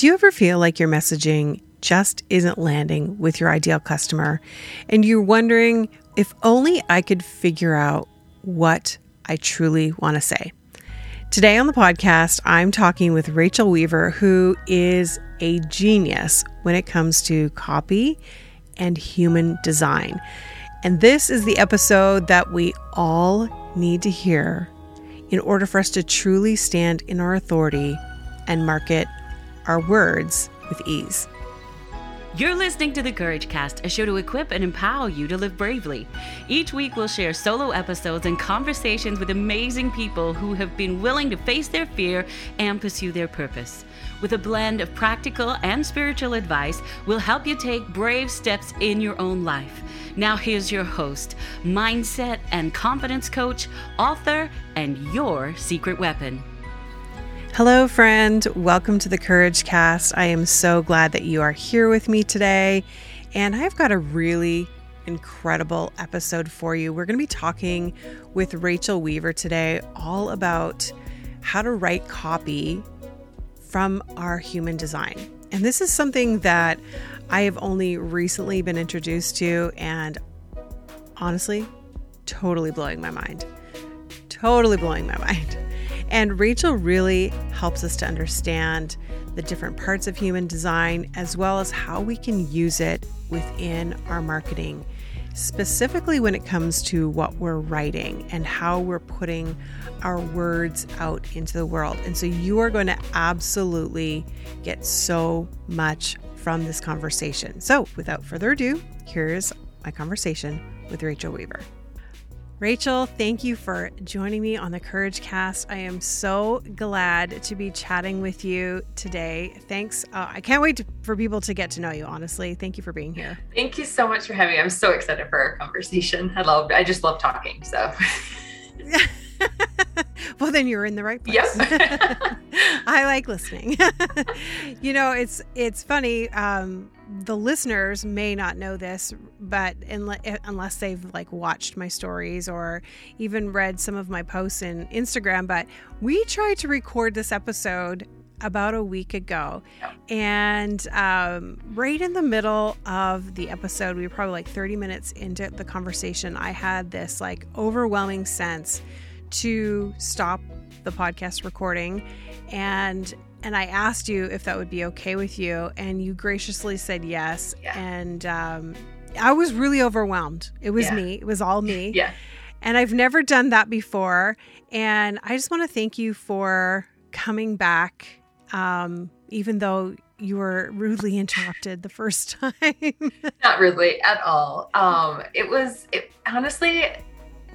Do you ever feel like your messaging just isn't landing with your ideal customer and you're wondering if only I could figure out what I truly want to say? Today on the podcast, I'm talking with Rachael Weaver, who is a genius when it comes to copy and human design. And this is the episode that we all need to hear in order for us to truly stand in our authority and market our words with ease. You're listening to the Courage Cast, a show to equip and empower you to live bravely. Each week, we'll share solo episodes and conversations with amazing people who have been willing to face their fear and pursue their purpose. With a blend of practical and spiritual advice, we'll help you take brave steps in your own life. Now, here's your host, mindset and confidence coach, author, and your secret weapon. Hello, friend. Welcome to the Courage Cast. I am so glad that you are here with me today. And I've got a really incredible episode for you. We're going to be talking with Rachael Weaver today all about how to write copy from our human design. And this is something that I have only recently been introduced to, and honestly, totally blowing my mind. Totally blowing my mind. And Rachael really helps us to understand the different parts of human design as well as how we can use it within our marketing, specifically when it comes to what we're writing and how we're putting our words out into the world. And so you are going to absolutely get so much from this conversation. So without further ado, here's my conversation with Rachael Weaver. Rachael, thank you for joining me on the Courage Cast. I am so glad to be chatting with you today. Thanks. Uh, I can't wait to, for people to get to know you, honestly. Thank you for being here. Thank you so much for having me. I'm so excited for our conversation. I love, I just love talking. So. well, then you're in the right place. Yep. I like listening. you know, it's it's funny. Um, the listeners may not know this, but unless they've like watched my stories or even read some of my posts in Instagram, but we tried to record this episode about a week ago. And um, right in the middle of the episode, we were probably like 30 minutes into the conversation. I had this like overwhelming sense to stop the podcast recording and and I asked you if that would be okay with you, and you graciously said yes. Yeah. And um, I was really overwhelmed. It was yeah. me. It was all me. yeah. And I've never done that before. And I just want to thank you for coming back, um, even though you were rudely interrupted the first time. Not rudely at all. Um, it was it, honestly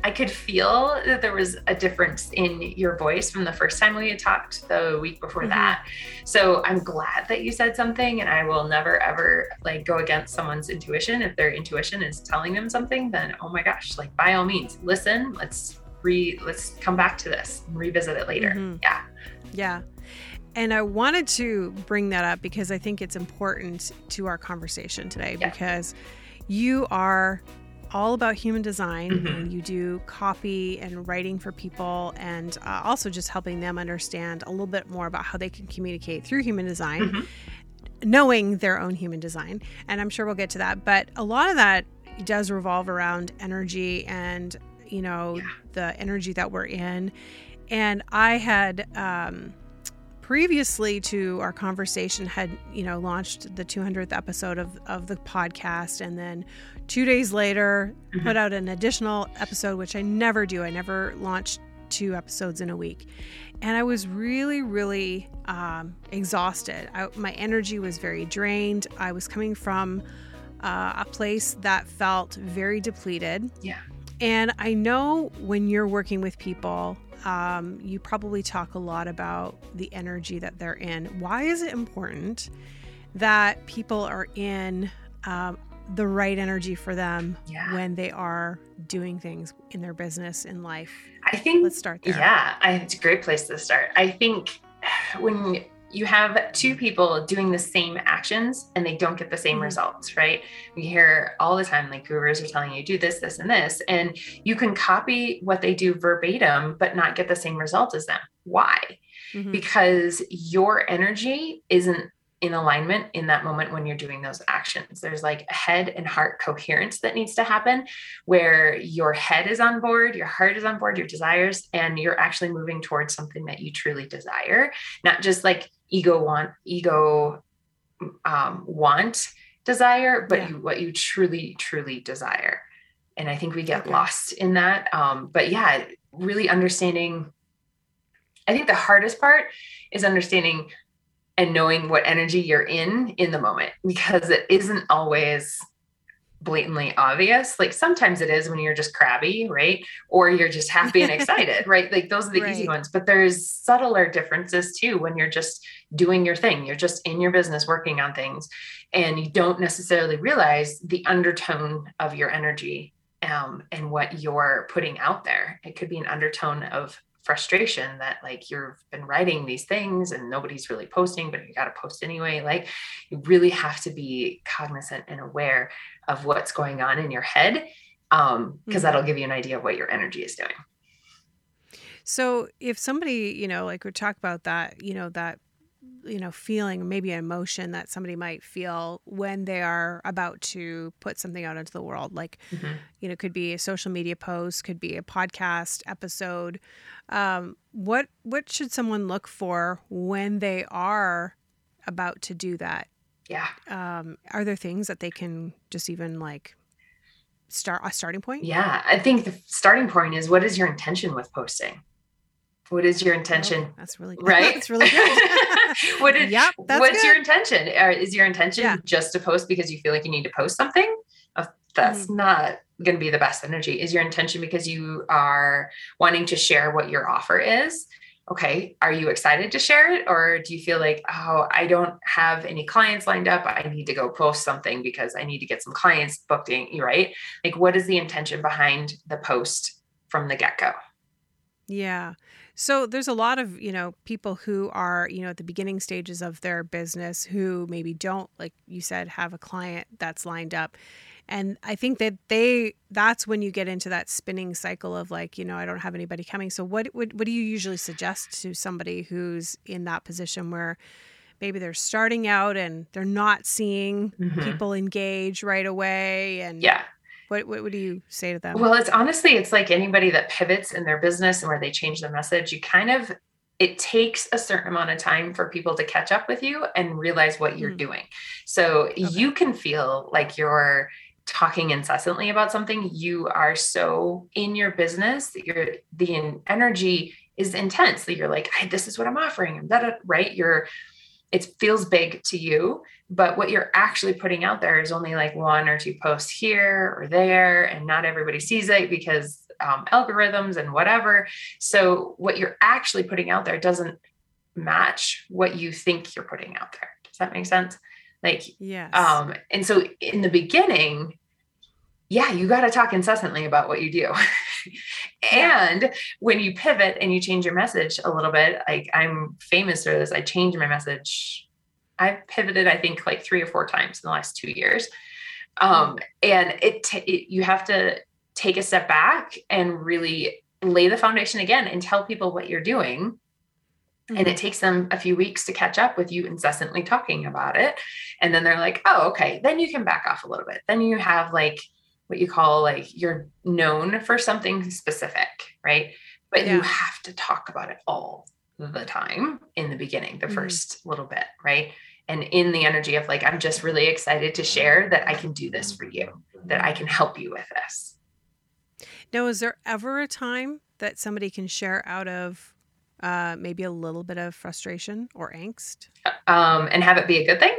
I could feel that there was a difference in your voice from the first time we had talked the week before mm-hmm. that. So I'm glad that you said something and I will never ever like go against someone's intuition. If their intuition is telling them something, then oh my gosh, like by all means, listen, let's re let's come back to this and revisit it later. Mm-hmm. Yeah. Yeah. And I wanted to bring that up because I think it's important to our conversation today yeah. because you are all about human design mm-hmm. and you do copy and writing for people and uh, also just helping them understand a little bit more about how they can communicate through human design mm-hmm. knowing their own human design and i'm sure we'll get to that but a lot of that does revolve around energy and you know yeah. the energy that we're in and i had um, previously to our conversation had you know launched the 200th episode of, of the podcast and then two days later mm-hmm. put out an additional episode which i never do. I never launch two episodes in a week. And i was really really um, exhausted. I, my energy was very drained. I was coming from uh, a place that felt very depleted. Yeah. And i know when you're working with people um, you probably talk a lot about the energy that they're in. Why is it important that people are in um, the right energy for them yeah. when they are doing things in their business in life? I think let's start there. Yeah, I, it's a great place to start. I think when you have two people doing the same actions and they don't get the same mm-hmm. results, right? We hear all the time like gurus are telling you do this, this, and this, and you can copy what they do verbatim, but not get the same result as them. Why? Mm-hmm. Because your energy isn't in alignment in that moment when you're doing those actions. There's like a head and heart coherence that needs to happen where your head is on board, your heart is on board, your desires, and you're actually moving towards something that you truly desire, not just like ego want, ego um, want desire, but yeah. you, what you truly, truly desire. And I think we get okay. lost in that. Um, but yeah, really understanding. I think the hardest part is understanding and knowing what energy you're in in the moment because it isn't always blatantly obvious. Like sometimes it is when you're just crabby, right? Or you're just happy and excited, right? Like those are the right. easy ones. But there's subtler differences too when you're just doing your thing. You're just in your business working on things and you don't necessarily realize the undertone of your energy um, and what you're putting out there. It could be an undertone of frustration that like you've been writing these things and nobody's really posting but you got to post anyway like you really have to be cognizant and aware of what's going on in your head um because mm-hmm. that'll give you an idea of what your energy is doing so if somebody you know like we talk about that you know that you know feeling maybe an emotion that somebody might feel when they are about to put something out into the world like mm-hmm. you know could be a social media post could be a podcast episode um, what what should someone look for when they are about to do that yeah um, are there things that they can just even like start a starting point yeah i think the starting point is what is your intention with posting what is your intention? Oh, that's really good. right. That's really good. what is, yep, what's good. your intention? Is your intention yeah. just to post because you feel like you need to post something? Oh, that's mm. not going to be the best energy. Is your intention because you are wanting to share what your offer is? Okay, are you excited to share it? Or do you feel like, oh, I don't have any clients lined up. I need to go post something because I need to get some clients booked in, right? Like, what is the intention behind the post from the get go? Yeah. So there's a lot of, you know, people who are, you know, at the beginning stages of their business who maybe don't, like you said, have a client that's lined up. And I think that they that's when you get into that spinning cycle of like, you know, I don't have anybody coming. So what what, what do you usually suggest to somebody who's in that position where maybe they're starting out and they're not seeing mm-hmm. people engage right away and yeah what, what, do you say to them? Well, it's honestly, it's like anybody that pivots in their business and where they change the message, you kind of, it takes a certain amount of time for people to catch up with you and realize what you're mm. doing. So okay. you can feel like you're talking incessantly about something. You are so in your business that you're, the energy is intense that you're like, this is what I'm offering. And that, right. You're, it feels big to you but what you're actually putting out there is only like one or two posts here or there and not everybody sees it because um, algorithms and whatever. So what you're actually putting out there doesn't match what you think you're putting out there. Does that make sense? Like yeah um and so in the beginning yeah you got to talk incessantly about what you do and when you pivot and you change your message a little bit like i'm famous for this i change my message I've pivoted, I think, like three or four times in the last two years. Um, and it, t- it, you have to take a step back and really lay the foundation again and tell people what you're doing. Mm-hmm. And it takes them a few weeks to catch up with you incessantly talking about it. And then they're like, oh, okay. Then you can back off a little bit. Then you have like what you call like you're known for something specific, right? But yeah. you have to talk about it all the time in the beginning, the mm-hmm. first little bit, right? And in the energy of like, I'm just really excited to share that I can do this for you, that I can help you with this. Now, is there ever a time that somebody can share out of uh, maybe a little bit of frustration or angst? Um, and have it be a good thing?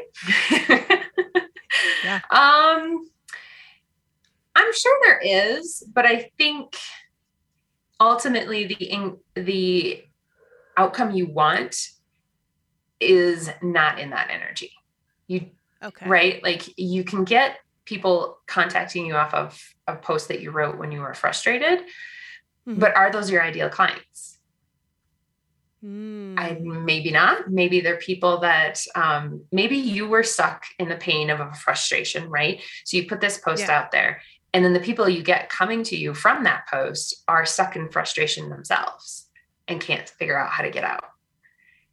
yeah. Um, I'm sure there is, but I think ultimately the the outcome you want is not in that energy. You okay. right? Like you can get people contacting you off of a post that you wrote when you were frustrated, mm-hmm. but are those your ideal clients? Mm. I maybe not. Maybe they're people that um, maybe you were stuck in the pain of a frustration, right? So you put this post yeah. out there, and then the people you get coming to you from that post are stuck in frustration themselves and can't figure out how to get out.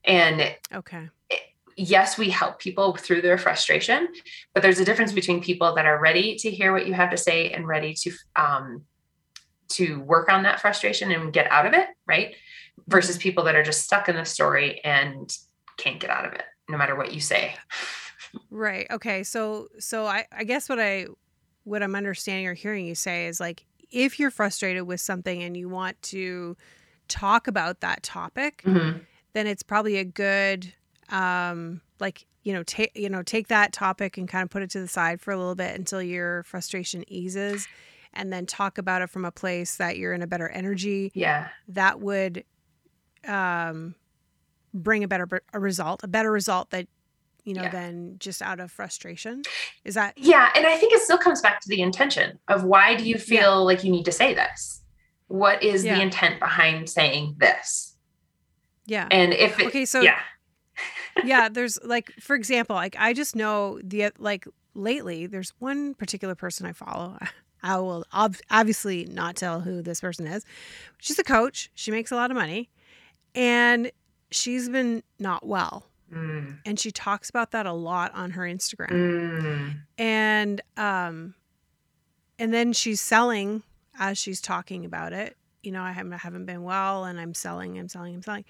And okay. It, yes, we help people through their frustration, but there's a difference between people that are ready to hear what you have to say and ready to um, to work on that frustration and get out of it, right? Versus people that are just stuck in the story and can't get out of it, no matter what you say. Right. Okay. So so I I guess what I what I'm understanding or hearing you say is like if you're frustrated with something and you want to talk about that topic, Mm-hmm. then it's probably a good um like you know take you know take that topic and kind of put it to the side for a little bit until your frustration eases and then talk about it from a place that you're in a better energy Yeah. that would um bring a better a result a better result that you know Yeah. than just out of frustration is that Yeah. And I think it still comes back to the intention of why do you feel Yeah. like you need to say this? What is Yeah. the intent behind saying this? yeah And if it, Okay, so- yeah, yeah there's like for example like i just know the like lately there's one particular person i follow i will ob- obviously not tell who this person is she's a coach she makes a lot of money and she's been not well Mm, and she talks about that a lot on her instagram. Mm, and um and then she's selling as she's talking about it. You know i haven't, I haven't been well and i'm selling i'm selling i'm selling.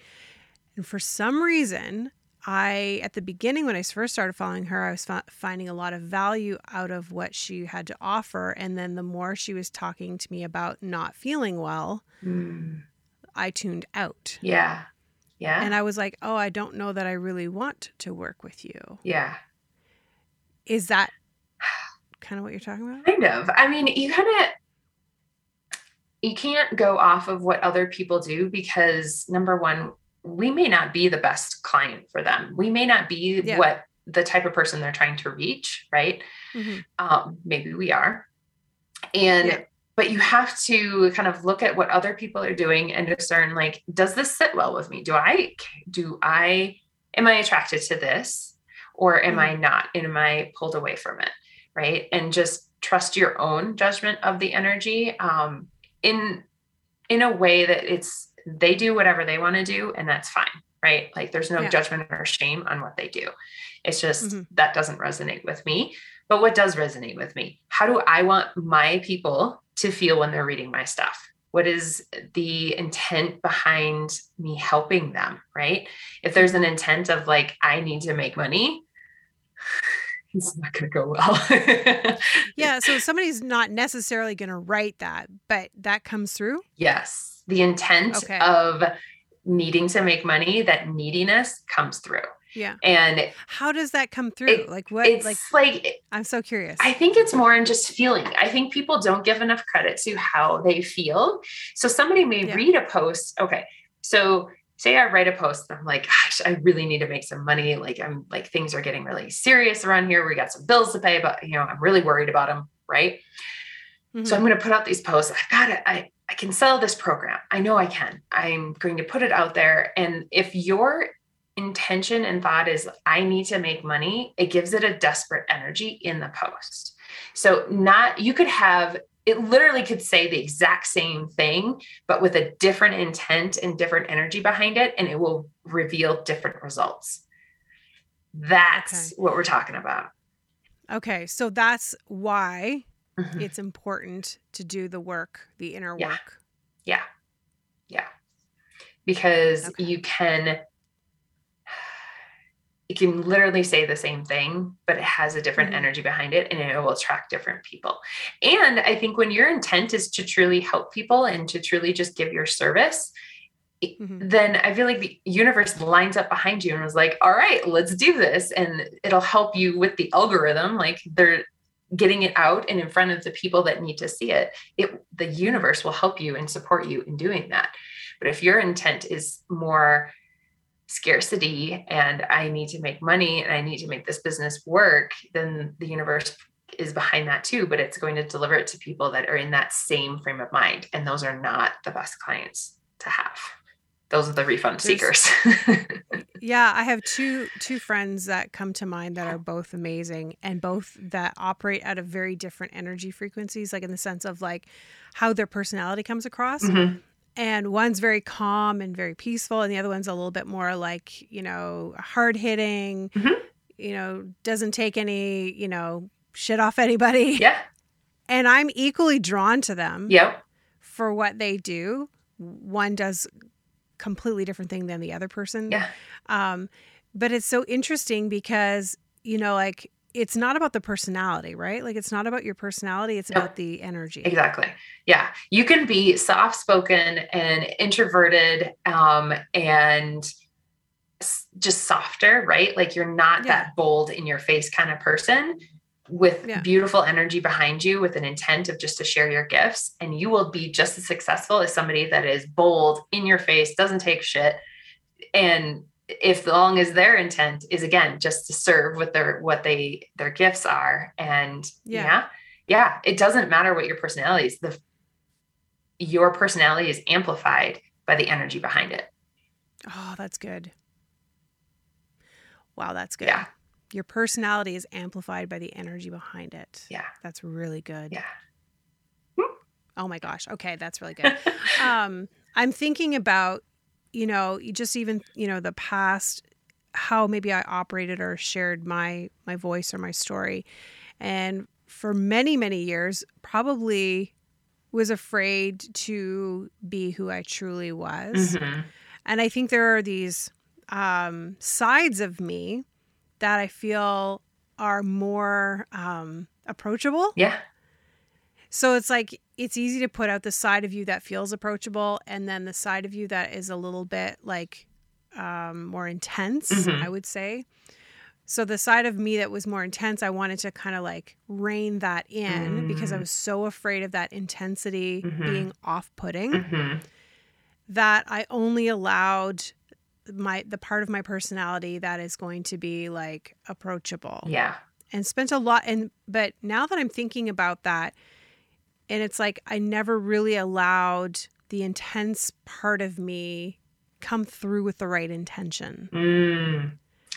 And for some reason i at the beginning when i first started following her i was fi- finding a lot of value out of what she had to offer. And then the more she was talking to me about not feeling well mm. i tuned out. Yeah, yeah, and i was like oh i don't know that i really want to work with you yeah. is that kind of what you're talking about Kind of. I mean, you kind of you can't go off of what other people do because number one, we may not be the best client for them. We may not be Yeah. what the type of person they're trying to reach, right? Mhm. Um, maybe we are. And Yeah. But you have to kind of look at what other people are doing and discern like, does this sit well with me? Do I do I am I attracted to this or am I not? And am I pulled away from it? Right. And just trust your own judgment of the energy um, in in a way that it's they do whatever they want to do and that's fine right like there's no Yeah. judgment or shame on what they do it's just Mhm. that doesn't resonate with me but what does resonate with me how do i want my people to feel when they're reading my stuff what is the intent behind me helping them right if there's an intent of like i need to make money it's not going to go well Yeah, so somebody's not necessarily going to write that, but that comes through. Yes. The intent Okay. of needing to make money, that neediness comes through. Yeah. And How does that come through? It- like what it's like like, I'm so curious. I think it's more in just feeling. I think people don't give enough credit to how they feel. So somebody may Yeah. read a post. Okay. So say I write a post and I'm like, gosh, I really need to make some money. Like I'm like things are getting really serious around here. We got some bills to pay, but you know, I'm really worried about them. Right. Mhm. So I'm going to put out these posts. I've got it. I, I can sell this program. I know I can. I'm going to put it out there. And if your intention and thought is, I need to make money, it gives it a desperate energy in the post. So, not, you could have, it literally could say the exact same thing, but with a different intent and different energy behind it, and it will reveal different results. That's Okay. what we're talking about. okay, so that's why Mhm. it's important to do the work, the inner Yeah. work. Yeah. Yeah. Because Okay. you can it can literally say the same thing, but it has a different Mhm. energy behind it and it will attract different people. And I think when your intent is to truly help people and to truly just give your service, Mhm. then I feel like the universe lines up behind you and was like, all right, let's do this. And it'll help you with the algorithm. Like they're getting it out and in front of the people that need to see it. It the universe will help you and support you in doing that. But if your intent is more scarcity and I need to make money and I need to make this business work, then the universe is behind that too, but it's going to deliver it to people that are in that same frame of mind. And those are not the best clients to have. Those are the refund seekers. Yeah, I have two two friends that come to mind that are both amazing and both that operate out of very different energy frequencies, like in the sense of like how their personality comes across. Mhm. And one's very calm and very peaceful and the other one's a little bit more like you know hard hitting Mhm. you know doesn't take any you know shit off anybody Yeah. and i'm equally drawn to them Yep. for what they do one does completely different thing than the other person Yeah. um but it's so interesting because you know like it's not about the personality right like it's not about your personality it's No. about the energy Exactly. Yeah. You can be soft spoken and introverted um, and just softer, right? Like you're not Yeah. that bold in your face kind of person with Yeah. beautiful energy behind you with an intent of just to share your gifts. And you will be just as successful as somebody that is bold in your face, doesn't take shit. And if long as their intent is again just to serve with their what they their gifts are and Yeah. yeah yeah it doesn't matter what your personality is the your personality is amplified by the energy behind it Oh, that's good. Wow, that's good. Yeah. Your personality is amplified by the energy behind it. yeah That's really good. yeah Oh my gosh. Okay, that's really good. um, I'm thinking about, you know, just even, you know, the past how maybe I operated or shared my my voice or my story. And for many, many years, probably was afraid to be who I truly was. Mhm. And I think there are these um, sides of me that I feel are more um, approachable. yeah So it's like it's easy to put out the side of you that feels approachable and then the side of you that is a little bit like um, more intense, Mhm. I would say. So the side of me that was more intense, I wanted to kind of like rein that in because I Mm. was so afraid of that intensity Mhm. being off-putting Mhm. that I only allowed my the part of my personality that is going to be like approachable yeah and spent a lot and but now that I'm thinking about that and it's like I never really allowed the intense part of me come through with the right intention. Mm.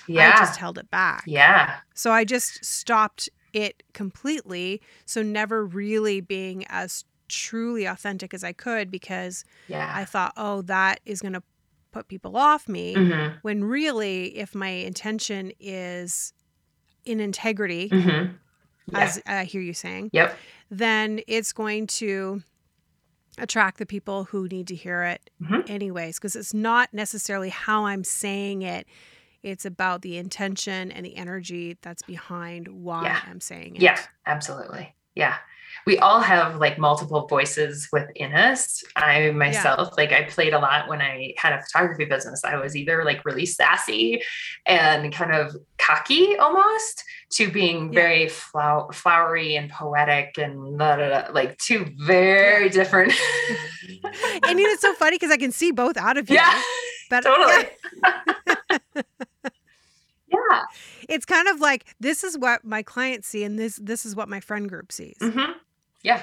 I just held it back. yeah So I just stopped it completely. So never really being as truly authentic as I could because yeah I thought, oh, that is going to put people off me. Mhm. When really, if my intention is in integrity, Mhm. Yeah. as I hear you saying, yep then it's going to attract the people who need to hear it Mhm. anyways because it's not necessarily how I'm saying it it's about the intention and the energy that's behind why Yeah. I'm saying it Yeah, absolutely. Yeah. We all have like multiple voices within us. I myself, like I played a lot when I had a photography business. I was either like really sassy and kind of cocky almost to being Yeah. very flow- flowery and poetic and da, da, da, like two very different. and it's so funny because I can see both out of you yeah, but totally. yeah. it's kind of like this is what my clients see and this this is what my friend group sees hmm Yeah.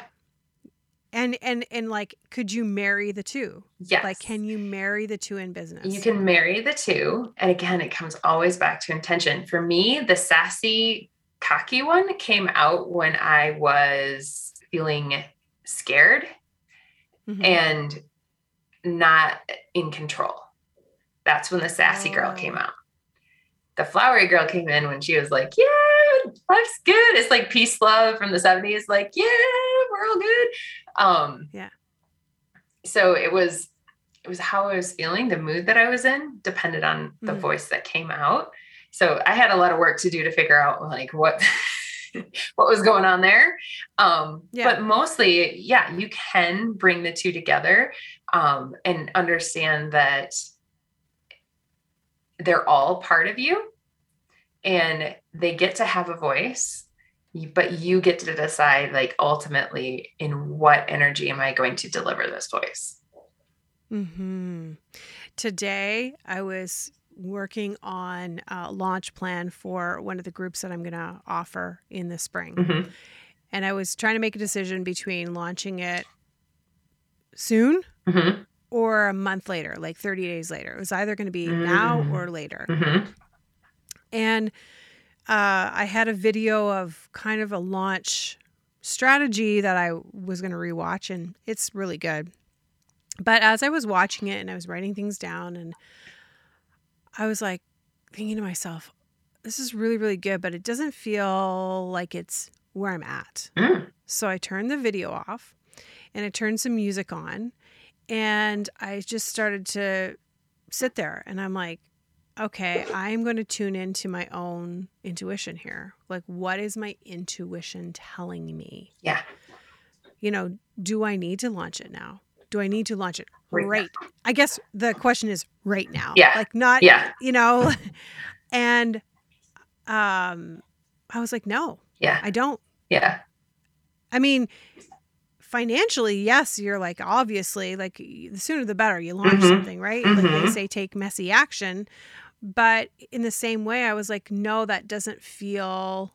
And and and like could you marry the two Yes. like can you marry the two in business You can marry the two. And again, it comes always back to intention. For me, the sassy, cocky one came out when I was feeling scared Mhm. and not in control. That's when the sassy girl Oh. came out. The flowery girl came in when she was like, Yeah, life's good. It's like peace love from the 70s, like, yeah, we're all good. Um Yeah. so it was it was how I was feeling, the mood that I was in depended on the Mhm. voice that came out. So I had a lot of work to do to figure out like what what was going on there. Um Yeah. but mostly, yeah, you can bring the two together um and understand that they're all part of you and they get to have a voice but you get to decide like ultimately in what energy am i going to deliver this voice mm-hmm. Today, I was working on a launch plan for one of the groups that I'm going to offer in the spring. Mhm. And I was trying to make a decision between launching it soon Mhm. or a month later, like 30 days later. It was either going to be now Mm. or later. Mhm. And uh, I had a video of kind of a launch strategy that I was going to rewatch, and it's really good. But as I was watching it and I was writing things down, and I was like thinking to myself, this is really, really good, but it doesn't feel like it's where I'm at. Mm. So I turned the video off and I turned some music on and I just started to sit there and I'm like, okay, I'm going to tune into my own intuition here. Like, what is my intuition telling me? Yeah. You know, do I need to launch it now? Do I need to launch it Right right? I guess the question is right now. Yeah. Like, not, Yeah. you know, and um, I was like, no, Yeah. I don't. Yeah. I mean, financially, yes, you're like obviously like the sooner the better you launch Mhm. something, right? Like they Mhm. say take messy action. But in the same way, I was like, no, that doesn't feel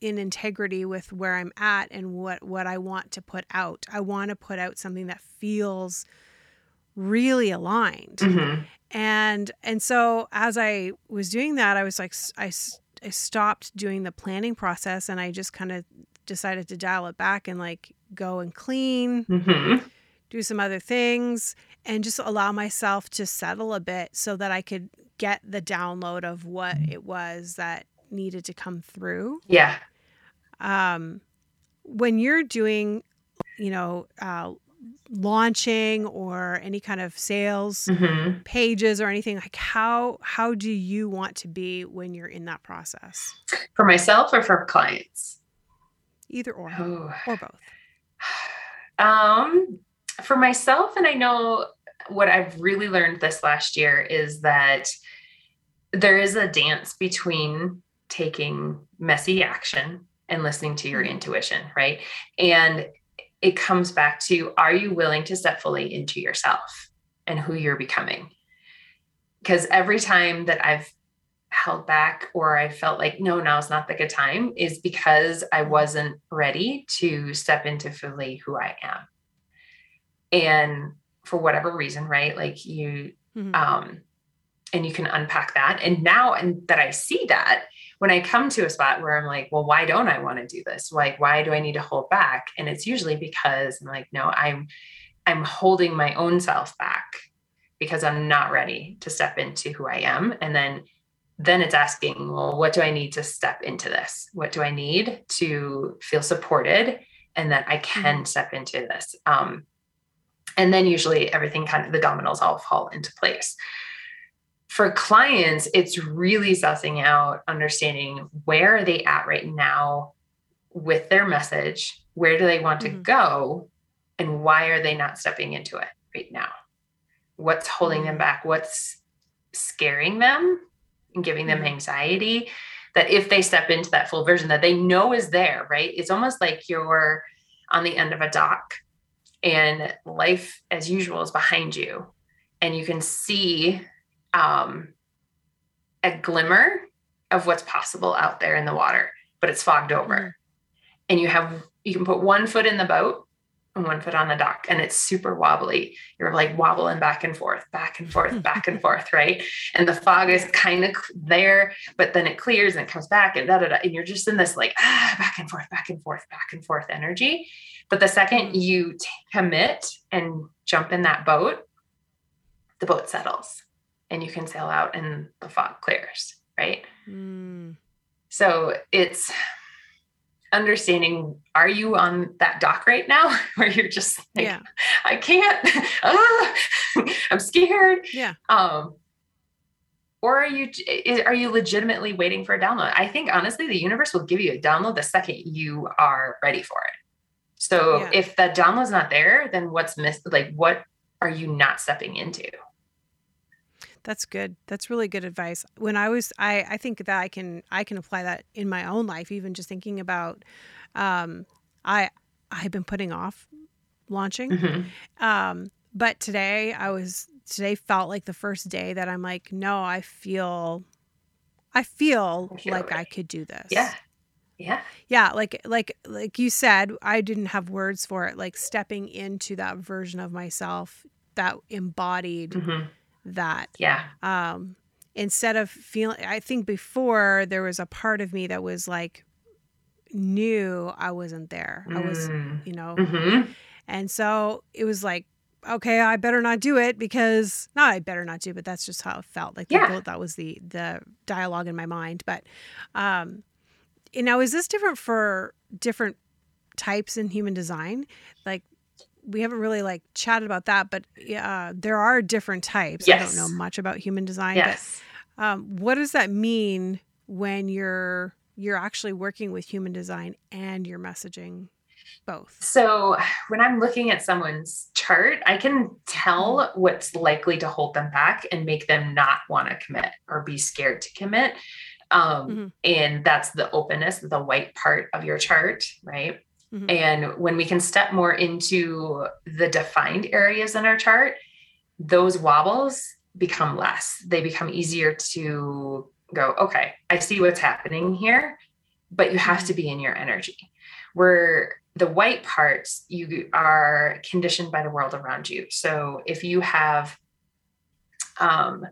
in integrity with where I'm at and what what I want to put out. I want to put out something that feels really aligned. Hmm and and so as i was doing that i was like I, I stopped doing the planning process and i just kind of decided to dial it back and like go and clean hmm do some other things and just allow myself to settle a bit so that i could get the download of what it was that needed to come through Yeah. um, when you're doing, you know, uh, launching or any kind of sales hmm pages or anything, like how how do you want to be when you're in that process? For myself or for clients? Either or Oh. or both. Um, for myself, and I know what I've really learned this last year is that there is a dance between taking messy action and listening to your Mhm. intuition, right? And it comes back to are you willing to step fully into yourself and who you're becoming? Because every time that I've held back or I felt like, no, now's not the good time, is because I wasn't ready to step into fully who I am. And for whatever reason, right? Like you, Mhm. um, and you can unpack that. And now, and that I see that when I come to a spot where I'm like, well, why don't I want to do this? Like, why do I need to hold back? And it's usually because I'm like, no, I'm, I'm holding my own self back because I'm not ready to step into who I am. And then, then it's asking, well, what do I need to step into this? What do I need to feel supported and that I can step into this? Um, and then usually everything kind of the dominoes all fall into place for clients it's really sussing out understanding where are they at right now with their message where do they want to Mhm. go and why are they not stepping into it right now what's holding them Mm. back what's scaring them and giving them Mhm. anxiety that if they step into that full version that they know is there right it's almost like you're on the end of a dock and life as usual is behind you and you can see um, a glimmer of what's possible out there in the water but it's fogged over. Mhm. and you have you can put one foot in the boat and one foot on the dock and it's super wobbly. You're like wobbling back and forth back and forth back and forth right? And the fog is kind of there but then it clears and it comes back and da da da. And you're just in this like ah, back and forth back and forth back and forth energy. But the second Mhm. you t- commit and jump in that boat the boat settles and you can sail out and the fog clears right Mm. so it's understanding are you on that dock right now where you're just like yeah. i can't ah, i'm scared Yeah. um or are you are you legitimately waiting for a download i think honestly the universe will give you a download the second you are ready for it so Yeah. if that download's not there then what's missed like what are you not stepping into That's good. That's really good advice. When I was I I think that I can I can apply that in my own life even just thinking about um I I've been putting off launching. Mhm. Um but today I was today felt like the first day that I'm like no, I feel I feel I feel like I could do this. yeah yeah Yeah, like like like you said, I didn't have words for it like stepping into that version of myself that embodied Mhm. That yeah um instead of feeling i think before there was a part of me that was like knew i wasn't there i was Mm. you know Mhm. and so it was like okay, I better not do it because not I better not do, but that's just how it felt. Like Yeah. that was the the dialogue in my mind. But um and now is this different for different types in human design? Like we haven't really like chatted about that, but uh, there are different types. I don't know much about human design, Yes. but um, what does that mean when you're you're actually working with human design and you're messaging both? So when I'm looking at someone's chart, I can tell what's likely to hold them back and make them not want to commit or be scared to commit. Um, Mhm. And that's the openness, the white part of your chart, right? Mhm. And when we can step more into the defined areas in our chart, those wobbles become less. They become easier to go, okay, I see what's happening here, but you have to be in your energy. Where the white parts, you are conditioned by the world around you. So if you have um,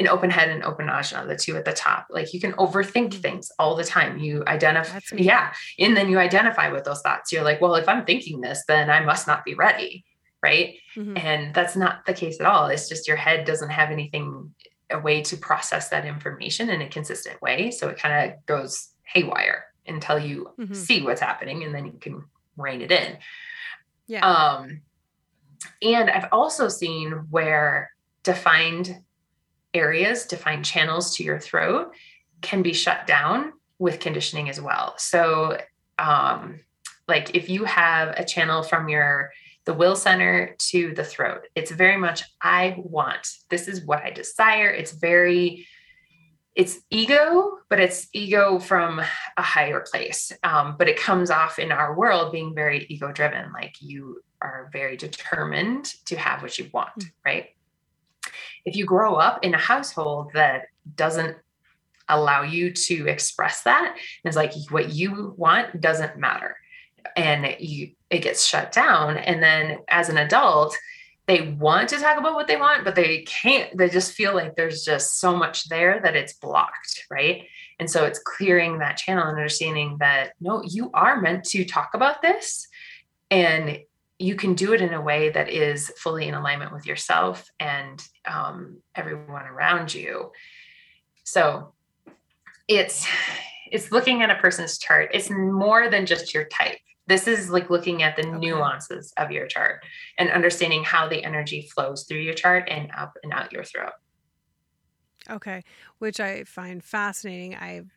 an open head and open ajna, the two at the top, like you can overthink things all the time. You identify, yeah, and then you identify with those thoughts. You're like, well, if I'm thinking this, then I must not be ready, right? Mhm. And that's not the case at all. It's just your head doesn't have anything, a way to process that information in a consistent way. So it kind of goes haywire until you Mhm. see what's happening and then you can rein it in. Yeah. Um, and I've also seen where defined areas, defined channels to your throat can be shut down with conditioning as well. So, um, like if you have a channel from your the will center to the throat, it's very much I want. This is what I desire. It's very it's ego, but it's ego from a higher place. Um, but it comes off in our world being very ego driven, like you are very determined to have what you want, Mm. right? If you grow up in a household that doesn't allow you to express that, it's like what you want doesn't matter, and you it gets shut down, and then as an adult, they want to talk about what they want, but they can't. They just feel like there's just so much there that it's blocked, right? And so it's clearing that channel and understanding that no, you are meant to talk about this and you can do it in a way that is fully in alignment with yourself and um, everyone around you. So it's it's looking at a person's chart. It's more than just your type. This is like looking at the Okay. nuances of your chart and understanding how the energy flows through your chart and up and out your throat. Okay, which I find fascinating. I have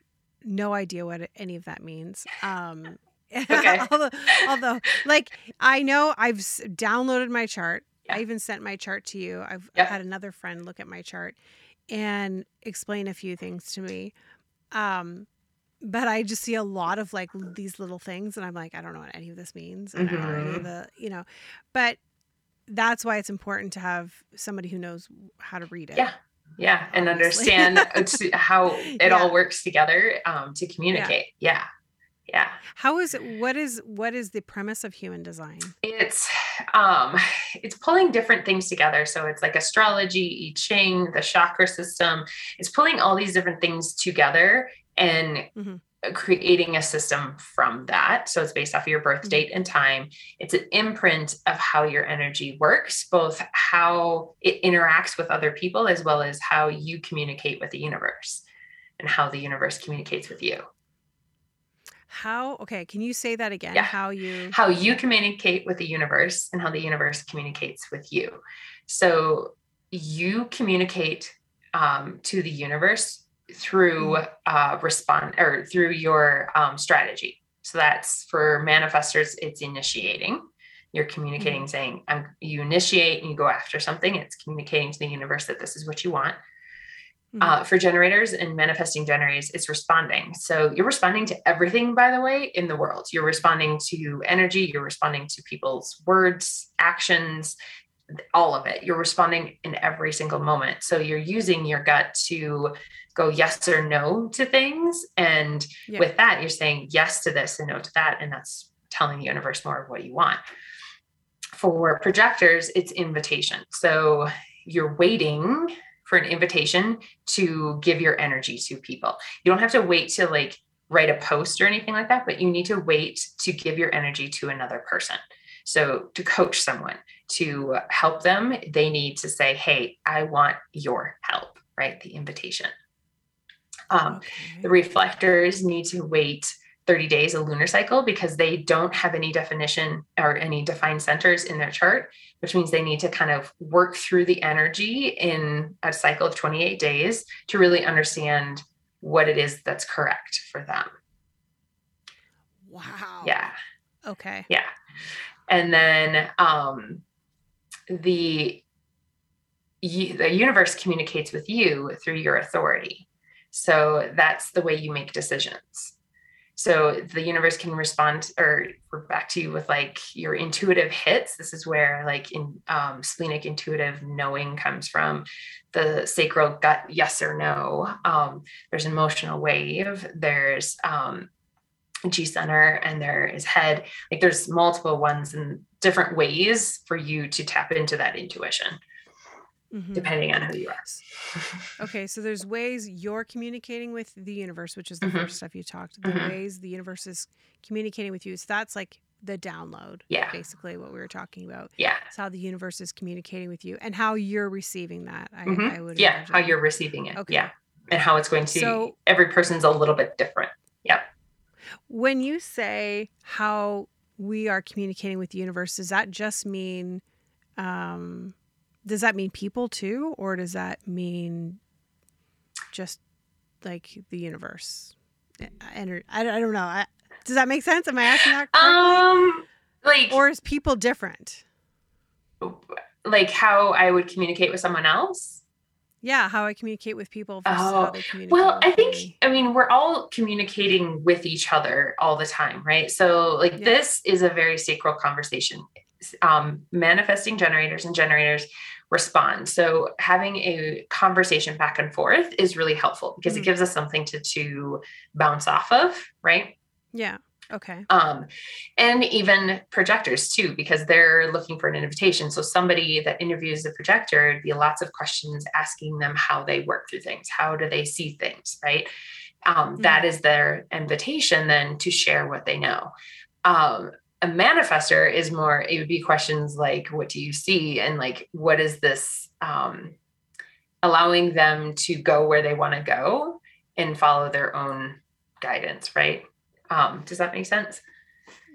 no idea what any of that means. Um, Okay. although, although, like, I know I've s- downloaded my chart. I even sent my chart to you. I've Yeah. had another friend look at my chart and explain a few things to me. Um, but I just see a lot of like these little things, and I'm like, I don't know what any of this means, and I don't know any of the, you know, but that's why it's important to have somebody who knows how to read it. Yeah. Yeah. And Obviously. understand how it Yeah. all works together um, to communicate. Yeah. Yeah. How is it? What is what is the premise of human design? It's um it's pulling different things together. So it's like astrology, I Ching, the chakra system. It's pulling all these different things together and Mhm. creating a system from that. So it's based off of your birth Mhm. date and time. It's an imprint of how your energy works, both how it interacts with other people as well as how you communicate with the universe and how the universe communicates with you. How? Okay, can you say that again? Yeah. How you? how you communicate with the universe and how the universe communicates with you. So you communicate um, to the universe through uh, respond or through your um, strategy. So that's for manifestors, it's initiating. You're communicating, saying, I'm, you initiate and you go after something. It's communicating to the universe that this is what you want. Uh, for generators and manifesting generators, it's responding. So you're responding to everything, by the way, in the world. You're responding to energy, you're responding to people's words, actions, all of it. You're responding in every single moment. So you're using your gut to go yes or no to things. And Yeah. with that, you're saying yes to this and no to that. And that's telling the universe more of what you want. For projectors, it's invitation. So you're waiting for an invitation to give your energy to people. You don't have to wait to like write a post or anything like that, but you need to wait to give your energy to another person. So to coach someone, to help them, they need to say, Hey, I want your help, right? The invitation. Um, okay. The reflectors need to wait 30 days a lunar cycle because they don't have any definition or any defined centers in their chart, which means they need to kind of work through the energy in a cycle of 28 days to really understand what it is that's correct for them. Wow. Yeah. Okay. Yeah. And then um the the universe communicates with you through your authority. So that's the way you make decisions. So the universe can respond or back to you with like your intuitive hits. This is where like in um, splenic intuitive knowing comes from. The sacral gut yes or no. Um, there's emotional wave. There's um, G center and there is head. Like there's multiple ones and different ways for you to tap into that intuition. Mm-hmm. depending on who you are. okay, so there's ways you're communicating with the universe, which is the mm-hmm. first stuff you talked. The mm-hmm. ways the universe is communicating with you. So that's like the download. Yeah. Basically what we were talking about. Yeah. It's how the universe is communicating with you and how you're receiving that. I, mm-hmm. I would Yeah, imagine. how you're receiving it. Okay. Yeah. And how it's going to so, every person's a little bit different. Yeah. When you say how we are communicating with the universe, does that just mean um does that mean people too or does that mean just like the universe? And I, I don't know. I, does that make sense? Am i asking that correctly? um like or is people different? Like how i would communicate with someone else? Yeah how i communicate with people oh, well i think i mean we're all communicating with each other all the time right? So like yeah. this is a very sacral conversation um, manifesting generators and generators respond. So having a conversation back and forth is really helpful because mm-hmm. it gives us something to to bounce off of, right? Yeah. Okay. Um, and even projectors too, because they're looking for an invitation. So somebody that interviews the projector, it'd be lots of questions asking them how they work through things, how do they see things, right? Um, mm-hmm. that is their invitation then to share what they know. Um, a manifester is more it would be questions like what do you see? And like what is this um, allowing them to go where they want to go and follow their own guidance right? Um, does that make sense?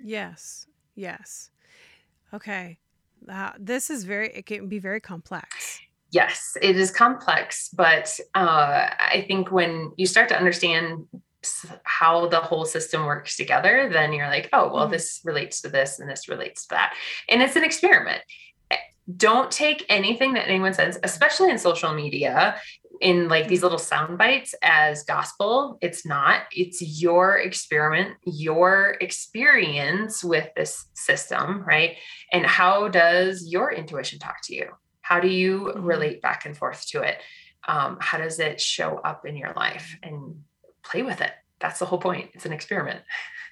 Yes yes. Okay. Uh, this is very it can be very complex. Yes it is complex but uh, i think when you start to understand how the whole system works together, then you're like, oh, well, mm-hmm. this relates to this and this relates to that. And it's an experiment. Eh, don't take anything that anyone says, especially in social media, in like these little sound bites as gospel. It's not, it's your experiment, your experience with this system, right? And how does your intuition talk to you? How do you mm-hmm. relate back and forth to it? Um, how does it show up in your life? And play with it. That's the whole point. It's an experiment.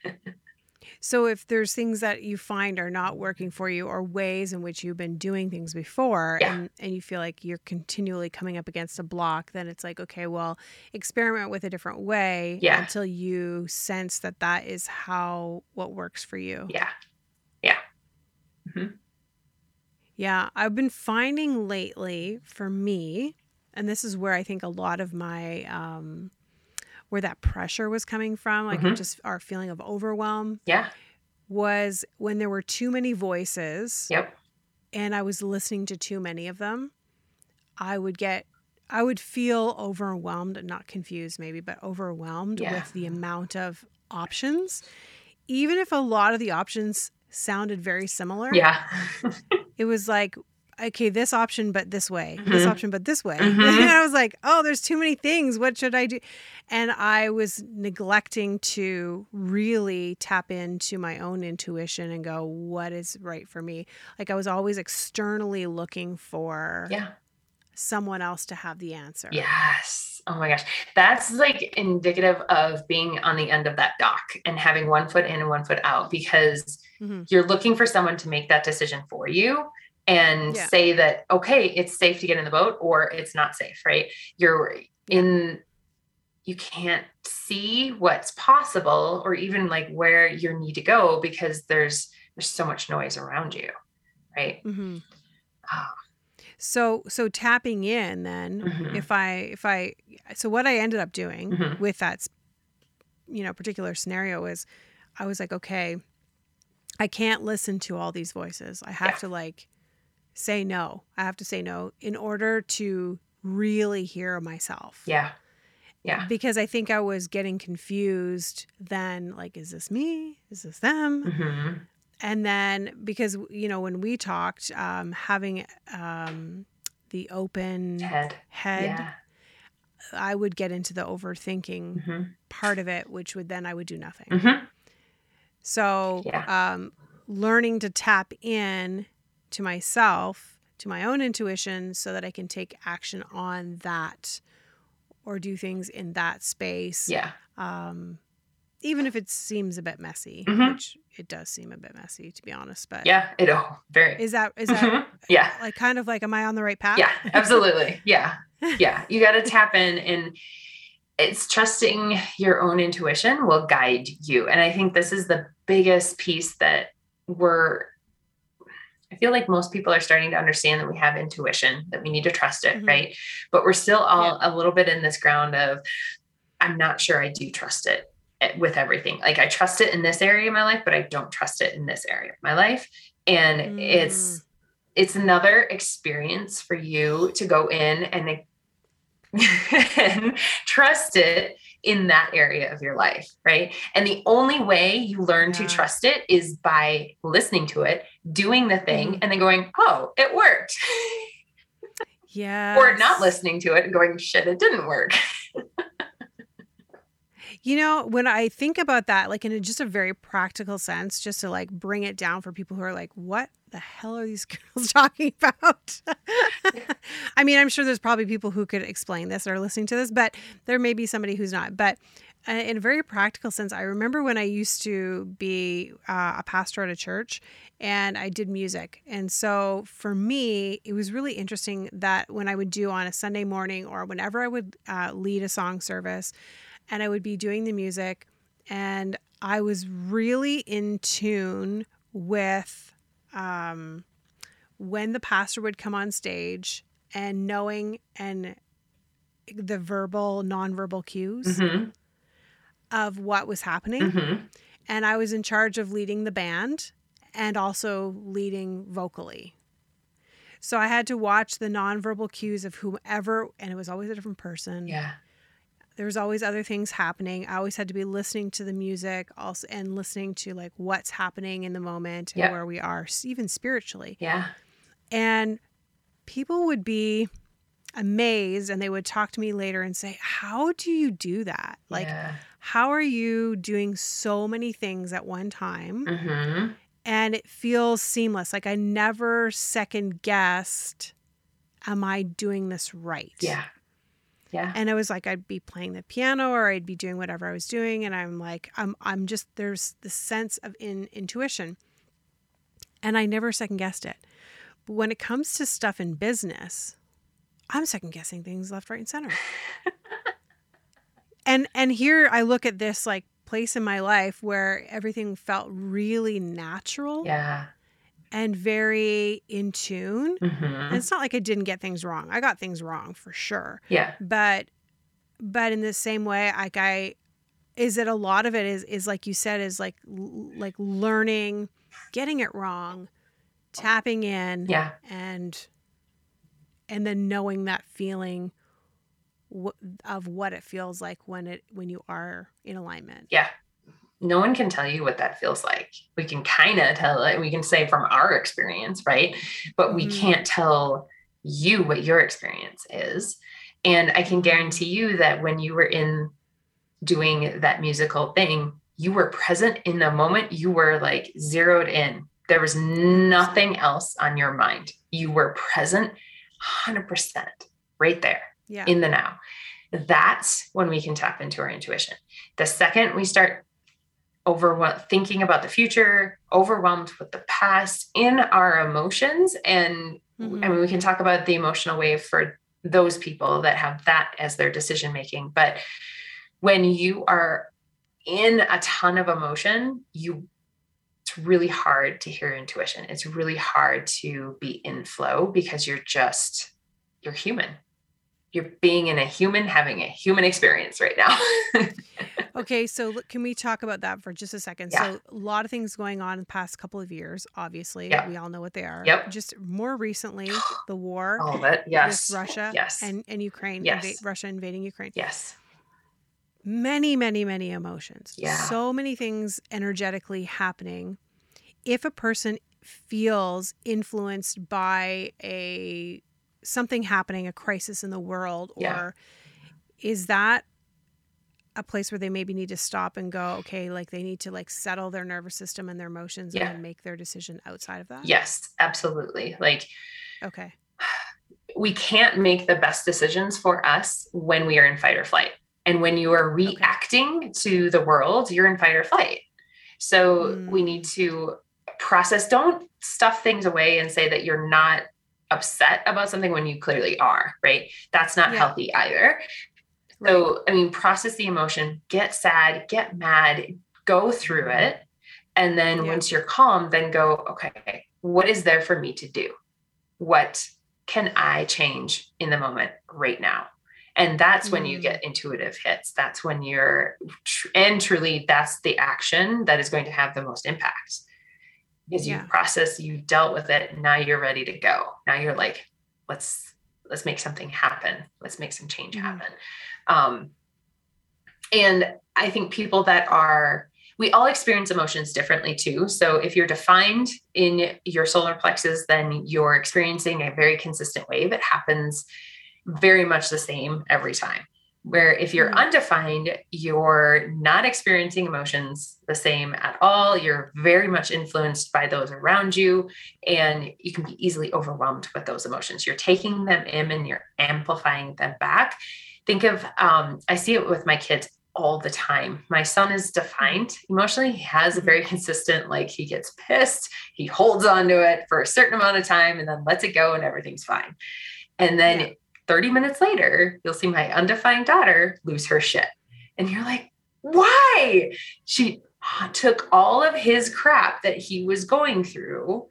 so if there's things that you find are not working for you or ways in which you've been doing things before yeah. and, and you feel like you're continually coming up against a block, then it's like, okay, well, experiment with a different way yeah. until you sense that that is how what works for you. Yeah. Yeah. Mm-hmm. Yeah. I've been finding lately for me, and this is where I think a lot of my um, where that pressure was coming from, like mm-hmm. just our feeling of overwhelm. Yeah. Was when there were too many voices. Yep. And I was listening to too many of them. I would get I would feel overwhelmed, not confused maybe, but overwhelmed yeah. with the amount of options. Even if a lot of the options sounded very similar. Yeah. it was like okay, this option, but this way, mm-hmm. this option, but this way. Mm-hmm. and I was like, oh, there's too many things. What should I do? And I was neglecting to really tap into my own intuition and go, what is right for me? Like I was always externally looking for yeah. someone else to have the answer. Yes. Oh my gosh. That's like indicative of being on the end of that dock and having one foot in and one foot out because mm-hmm. you're looking for someone to make that decision for you and yeah. say that okay it's safe to get in the boat or it's not safe right you're in you can't see what's possible or even like where you need to go because there's there's so much noise around you right Mm-hmm. Ah. So so tapping in then Mhm. if I if I so what I ended up doing Mhm. with that you know particular scenario is I was like okay I can't listen to all these voices. I have Yeah. to like say no. I have to say no in order to really hear myself. yeah yeah Because I think I was getting confused then like is this me? Is this them? hmm and then because you know when we talked um having um the open head head yeah i would get into the overthinking hmm part of it which would then i would do nothing hmm so Yeah. um learning to tap in to myself to my own intuition so that i can take action on that or do things in that space yeah um even if it seems a bit messy Mhm. which it does seem a bit messy to be honest but yeah it oh very Is that is that Mhm. yeah like kind of like am I on the right path? yeah absolutely yeah yeah you got to tap in and it's trusting your own intuition will guide you and i think this is the biggest piece that we're i feel like most people are starting to understand that we have intuition that we need to trust it Mhm. right? But we're still all a little bit in this ground of i'm not sure i do trust it eh, with everything. Like i trust it in this area of my life but i don't trust it in this area of my life. And it's it's another experience for you to go in and, and trust it in that area of your life, right? And the only way you learn to trust it is by listening to it, doing the thing, Mhm. and then going, oh, it worked. Yeah. or not listening to it and going, shit, it didn't work. You know, when I think about that, like in a, just a very practical sense, just to like bring it down for people who are like, what the hell are these girls talking about? I mean, I'm sure there's probably people who could explain this or listening to this, but there may be somebody who's not. But uh, in a very practical sense, I remember when I used to be uh, a pastor at a church and I did music. And so for me, it was really interesting that when I would do on a Sunday morning or whenever I would uh, lead a song service and I would be doing the music, and I was really in tune with um, when the pastor would come on stage and knowing and the verbal, nonverbal cues Mhm, of what was happening mhm. and I was in charge of leading the band and also leading vocally. So I had to watch the nonverbal cues of whomever, and it was always a different person. Yeah. There was always other things happening. I always had to be listening to the music, also, and listening to like what's happening in the moment and Yeah. where we are, even spiritually. Yeah. And people would be amazed, and they would talk to me later and say, "How do you do that? Like, yeah. how are you doing so many things at one time?" Mhm. and it feels seamless. Like I never second guessed, am I doing this right? Yeah. Yeah. And it was like I'd be playing the piano or I'd be doing whatever I was doing, and I'm like, I'm I'm just there's this sense of in intuition. And I never second guessed it. But when it comes to stuff in business, I'm second guessing things left, right, and center. and and here I look at this like place in my life where everything felt really natural Yeah. And very in tune. And Mhm. it's not like I didn't get things wrong. I got things wrong for sure. Yeah. But but in the same way, like I is it a lot of it is is like you said is like l- like learning, getting it wrong, tapping in Yeah. and and then knowing that feeling of what it feels like when it when you are in alignment. Yeah. No one can tell you what that feels like. We can kind of tell it. We can say from our experience, right? But we Mhm. can't tell you what your experience is. And I can guarantee you that when you were in doing that musical thing, you were present in the moment. You were like zeroed in. There was nothing else on your mind. You were present 100% right there Yeah. in the now. That's when we can tap into our intuition. The second we start over thinking about the future, overwhelmed with the past in our emotions, and Mhm. I mean, we can talk about the emotional wave for those people that have that as their decision making. But when you are in a ton of emotion, you it's really hard to hear intuition. It's really hard to be in flow because you're just, you're human. You're being in a human, having a human experience right now. okay, so can we talk about that for just a second? Yeah. So, a lot of things going on in the past couple of years, obviously. Yep. We all know what they are. Yep. Just more recently, the war All of it. Yes. Russia Yes. and, and Ukraine, Yes. inva- Russia invading Ukraine. yes. Many, many, many emotions. Yeah. So many things energetically happening. If a person feels influenced by a something happening, a crisis in the world, Yeah. or is that a place where they maybe need to stop and go, okay, like they need to like settle their nervous system and their emotions Yeah. and make their decision outside of that? Yes, absolutely. Like Okay. we can't make the best decisions for us when we are in fight or flight. And when you are reacting to the world, you're in fight or flight. So Mm. we need to process, don't stuff things away and say that you're not upset about something when you clearly are, right? That's not Yeah. healthy either. So, I mean, process the emotion, get sad, get mad, go through it. And then Yeah. once you're calm, then go, okay, what is there for me to do? What can I change in the moment right now? And that's when you Mm. get intuitive hits. That's when you're, and truly, that's the action that is going to have the most impact. Because Yeah. you process, you dealt with it, now you're ready to go. Now you're like, let's let's make something happen. Let's make some change Mhm. happen. Um, and I think people that are, we all experience emotions differently too. So if you're defined in your solar plexus, then you're experiencing a very consistent wave. It happens very much the same every time. Where if you're Mhm. undefined, you're not experiencing emotions the same at all. You're very much influenced by those around you, and you can be easily overwhelmed with those emotions. You're taking them in and you're amplifying them back. Think of, um, I see it with my kids all the time. My son is defined emotionally. He has a very consistent, like he gets pissed, he holds on to it for a certain amount of time and then lets it go and everything's fine. And then Yeah. 30 minutes later, you'll see my undefined daughter lose her shit. And you're like, why? She took all of his crap that he was going through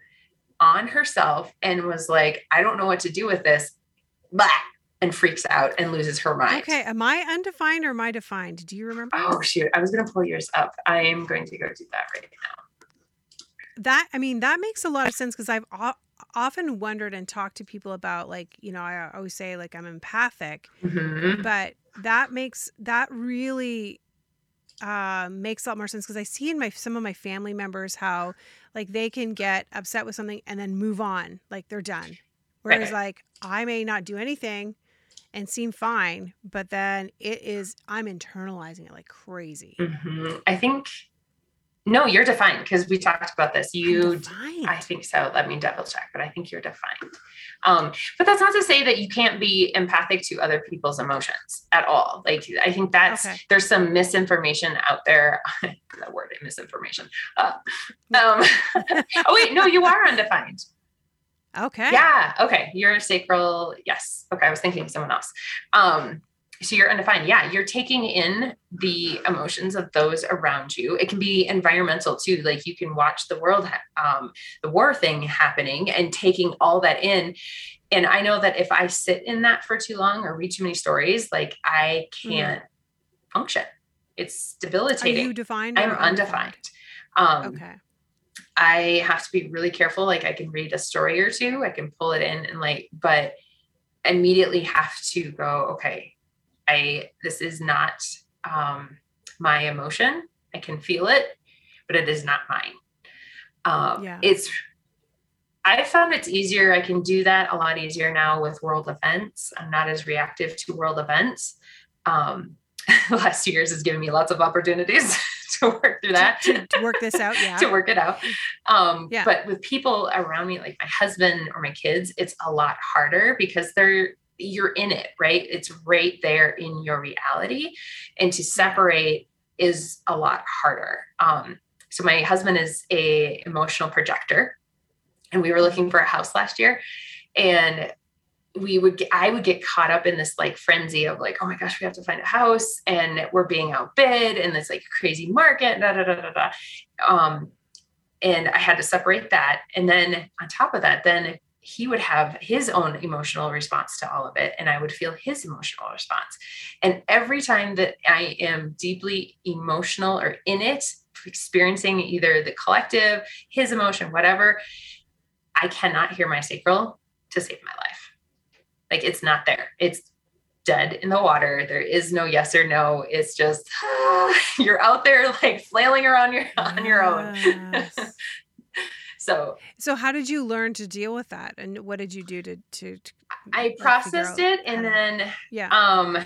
on herself and was like, I don't know what to do with this. Blah, and freaks out and loses her mind. Okay. Am I undefined or am I defined? Do you remember? Oh shoot! I was gonna pull yours up. I am going to go do that right now. that i mean that makes a lot of sense because i've often wondered and talked to people about like you know i always say like i'm empathic Mhm. but that makes that really uh, makes a lot more sense because i see in my some of my family members how like they can get upset with something and then move on like they're done whereas Right. like i may not do anything and seem fine but then it is i'm internalizing it like crazy Mhm. I think no, you're defined because we talked about this. You. I think so. Let me double check, but I think you're defined. Um, but that's not to say that you can't be empathic to other people's emotions at all. Like I think that's Okay. there's some misinformation out there. that word misinformation. Uh, um, oh wait, no, you are undefined. okay Yeah. Okay. You're sacral. Yes. Okay. I was thinking of someone else. Um, so you're undefined. Yeah. You're taking in the emotions of those around you. It can be environmental too. Like you can watch the world, um, the war thing happening and taking all that in. And I know that if I sit in that for too long or read too many stories, like I can't function. It's are debilitating. you defined I'm or undefined. Um, okay I have to be really careful. Like I can read a story or two, I can pull it in and like, but immediately have to go, okay, I this is not um my emotion. I can feel it, but it is not mine. Um Yeah. it's I found it's easier. I can do that a lot easier now with world events. I'm not as reactive to world events. Um the last years has given me lots of opportunities to work through that to, to work this out yeah to work it out. Um, Yeah. But with people around me, like my husband or my kids, it's a lot harder because they're you're in it, right? It's right there in your reality, and to separate is a lot harder. Um, so my husband is a emotional projector, and we were looking for a house last year, and we would get, I would get caught up in this like frenzy of like, oh my gosh, we have to find a house and we're being outbid and this like crazy market, da da da da da. Um, and I had to separate that. And then on top of that, then he would have his own emotional response to all of it and i would feel his emotional response. And every time that i am deeply emotional or in it experiencing either the collective his emotion whatever i cannot hear my sacral to save my life. Like it's not there. It's dead in the water. There is no yes or no. It's just ah, you're out there like flailing around your on your own So, so how did you learn to deal with that, and what did you do to to? to I processed it, and then yeah, um,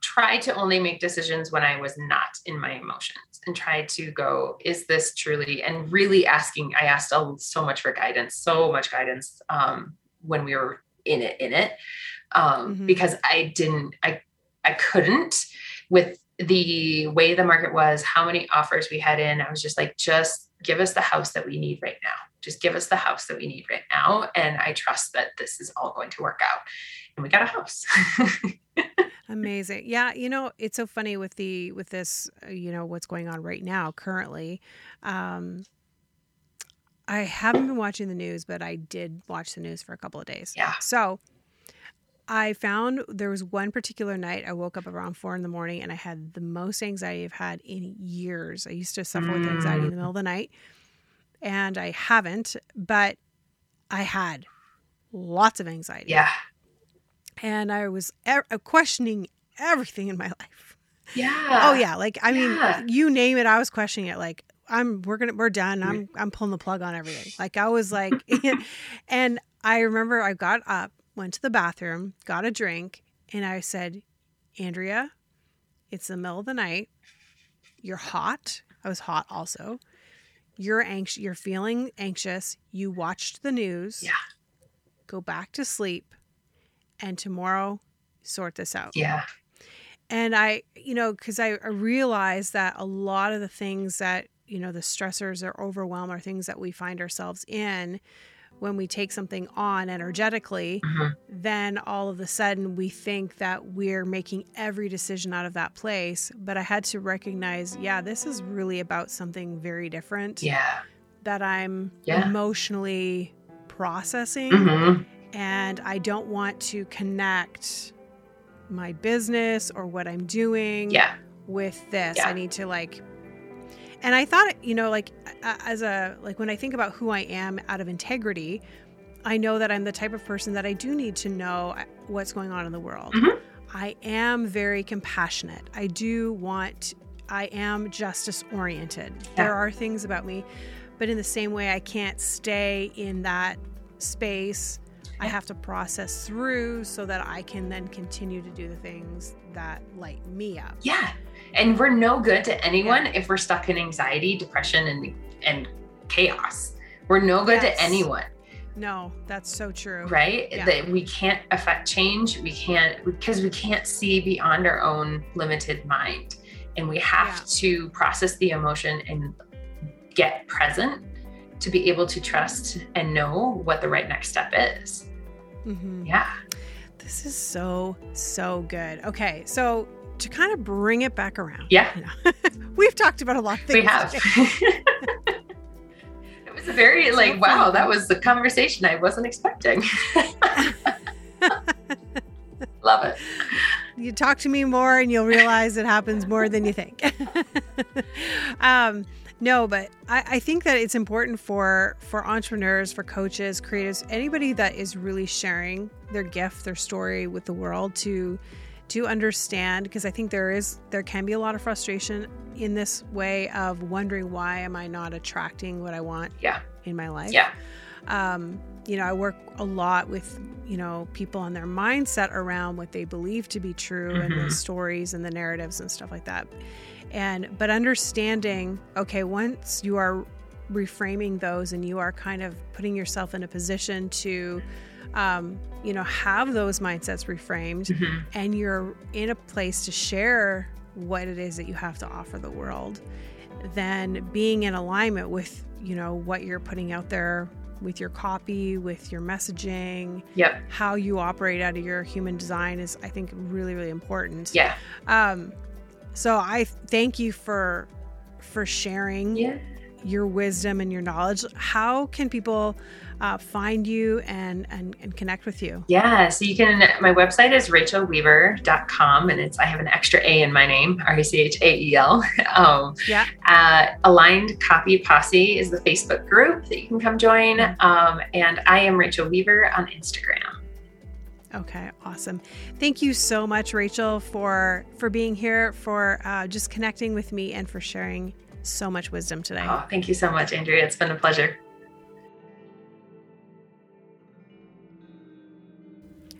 try to only make decisions when I was not in my emotions, and try to go, is this truly? And really asking. I asked so much for guidance, so much guidance um, when we were in it, in it, um, mm-hmm. because I didn't, I, I couldn't with the way the market was, how many offers we had in. I was just like, just give us the house that we need right now. Just give us the house that we need right now. And I trust that this is all going to work out. And we got a house. Amazing. Yeah, you know, it's so funny with the with this, uh, you know, what's going on right now currently. Um I haven't been watching the news, but I did watch the news for a couple of days. Yeah. So I found there was one particular night I woke up around four in the morning and I had the most anxiety I've had in years. I used to suffer mm. with anxiety in the middle of the night and I haven't, but I had lots of anxiety. Yeah. And I was er- questioning everything in my life. Yeah. Oh yeah, like I yeah. mean, you name it, I was questioning it. Like I'm, we're gonna, we're done. I'm, I'm pulling the plug on everything. Like I was like, and I remember I got up went to the bathroom, got a drink, and I said, Andrea, it's the middle of the night. You're hot. I was hot also. You're anxious. You're feeling anxious. You watched the news. Yeah. Go back to sleep. And tomorrow, sort this out. Yeah. And I, you know, because I, realized that a lot of the things that, you know, the stressors or overwhelm are things that we find ourselves in when we take something on energetically, mm-hmm. then all of a sudden we think that we're making every decision out of that place. But I had to recognize, yeah, this is really about something very different. Yeah. That I'm yeah. emotionally processing. Mm-hmm. And I don't want to connect my business or what I'm doing yeah. with this. Yeah. I need to like and I thought, you know, like as a like when I think about who I am out of integrity, I know that I'm the type of person that I do need to know uh, what's going on in the world. Mm-hmm. I am very compassionate. I do want I am justice oriented. Yeah. There are things about me, but in the same way I can't stay in that space. I have to process through so that I can then continue to do the things that light me up. Yeah. And we're no good to anyone yeah. if we're stuck in anxiety, depression, and and chaos. We're no good yes. to anyone. No, that's so true. Right? Yeah. That we can't affect change. We can't because we can't see beyond our own limited mind. And we have yeah. to process the emotion and get present to be able to trust and know what the right next step is. Mm-hmm. Yeah. This is so, so good. Okay. So to kind of bring it back around. Yeah. You know, we've talked about a lot of things. We have. it was a very like, so wow, that was the conversation I wasn't expecting. Love it. You talk to me more and you'll realize it happens more than you think. um, no, but I, I, think that it's important for for entrepreneurs, for coaches, creatives, anybody that is really sharing their gift, their story with the world to to understand because I think there is there can be a lot of frustration in this way of wondering why am I not attracting what I want yeah. in my life. Yeah. Um, you know, I work a lot with, you know, people on their mindset around what they believe to be true mm-hmm. and the mm-hmm. stories and the narratives and stuff like that. And but understanding, okay, once you are reframing those and you are kind of putting yourself in a position to um, you know, have those mindsets reframed mm-hmm. and you're in a place to share what it is that you have to offer the world, then being in alignment with, you know, what you're putting out there with your copy, with your messaging, yep. how you operate out of your human design is, I think, really, really important. Yeah. Um, so I thank you for for sharing yeah. your wisdom and your knowledge, how can people uh, find you and, and, and connect with you? Yeah, so you can, my website is rachaelweaver.com and it's, I have an extra A in my name, R A C H A E L. Um, yeah. Uh, Aligned Copy Posse is the Facebook group that you can come join. Um, and I am Rachael Weaver on Instagram. Okay, awesome. Thank you so much, Rachael, for for being here, for uh, just connecting with me, and for sharing so much wisdom today. Oh, thank you so much, Andrea. It's been a pleasure.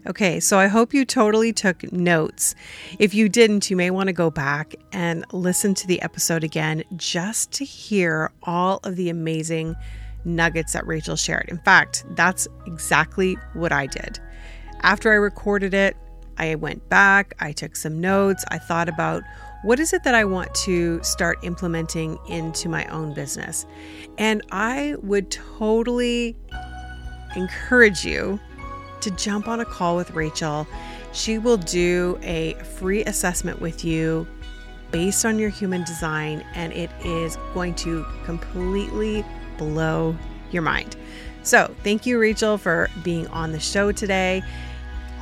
Okay, so I hope you totally took notes. If you didn't, you may want to go back and listen to the episode again just to hear all of the amazing nuggets that Rachael shared. In fact, that's exactly what I did. After I recorded it, I went back, I took some notes, I thought about what is it that I want to start implementing into my own business. And I would totally encourage you to jump on a call with Rachael. She will do a free assessment with you based on your human design, and it is going to completely blow your mind. So, thank you, Rachael, for being on the show today.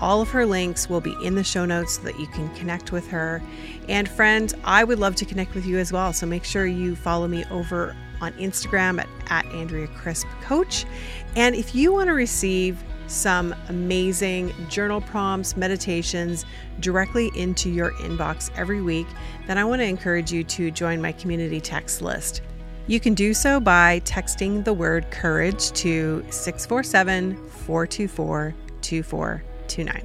All of her links will be in the show notes so that you can connect with her. And, friends, I would love to connect with you as well. So, make sure you follow me over on Instagram at, at Andrea Crisp Coach. And if you want to receive some amazing journal prompts, meditations directly into your inbox every week, then I want to encourage you to join my community text list. You can do so by texting the word courage to 647 424 2429.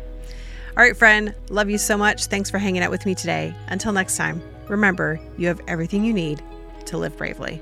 All right, friend, love you so much. Thanks for hanging out with me today. Until next time, remember you have everything you need to live bravely.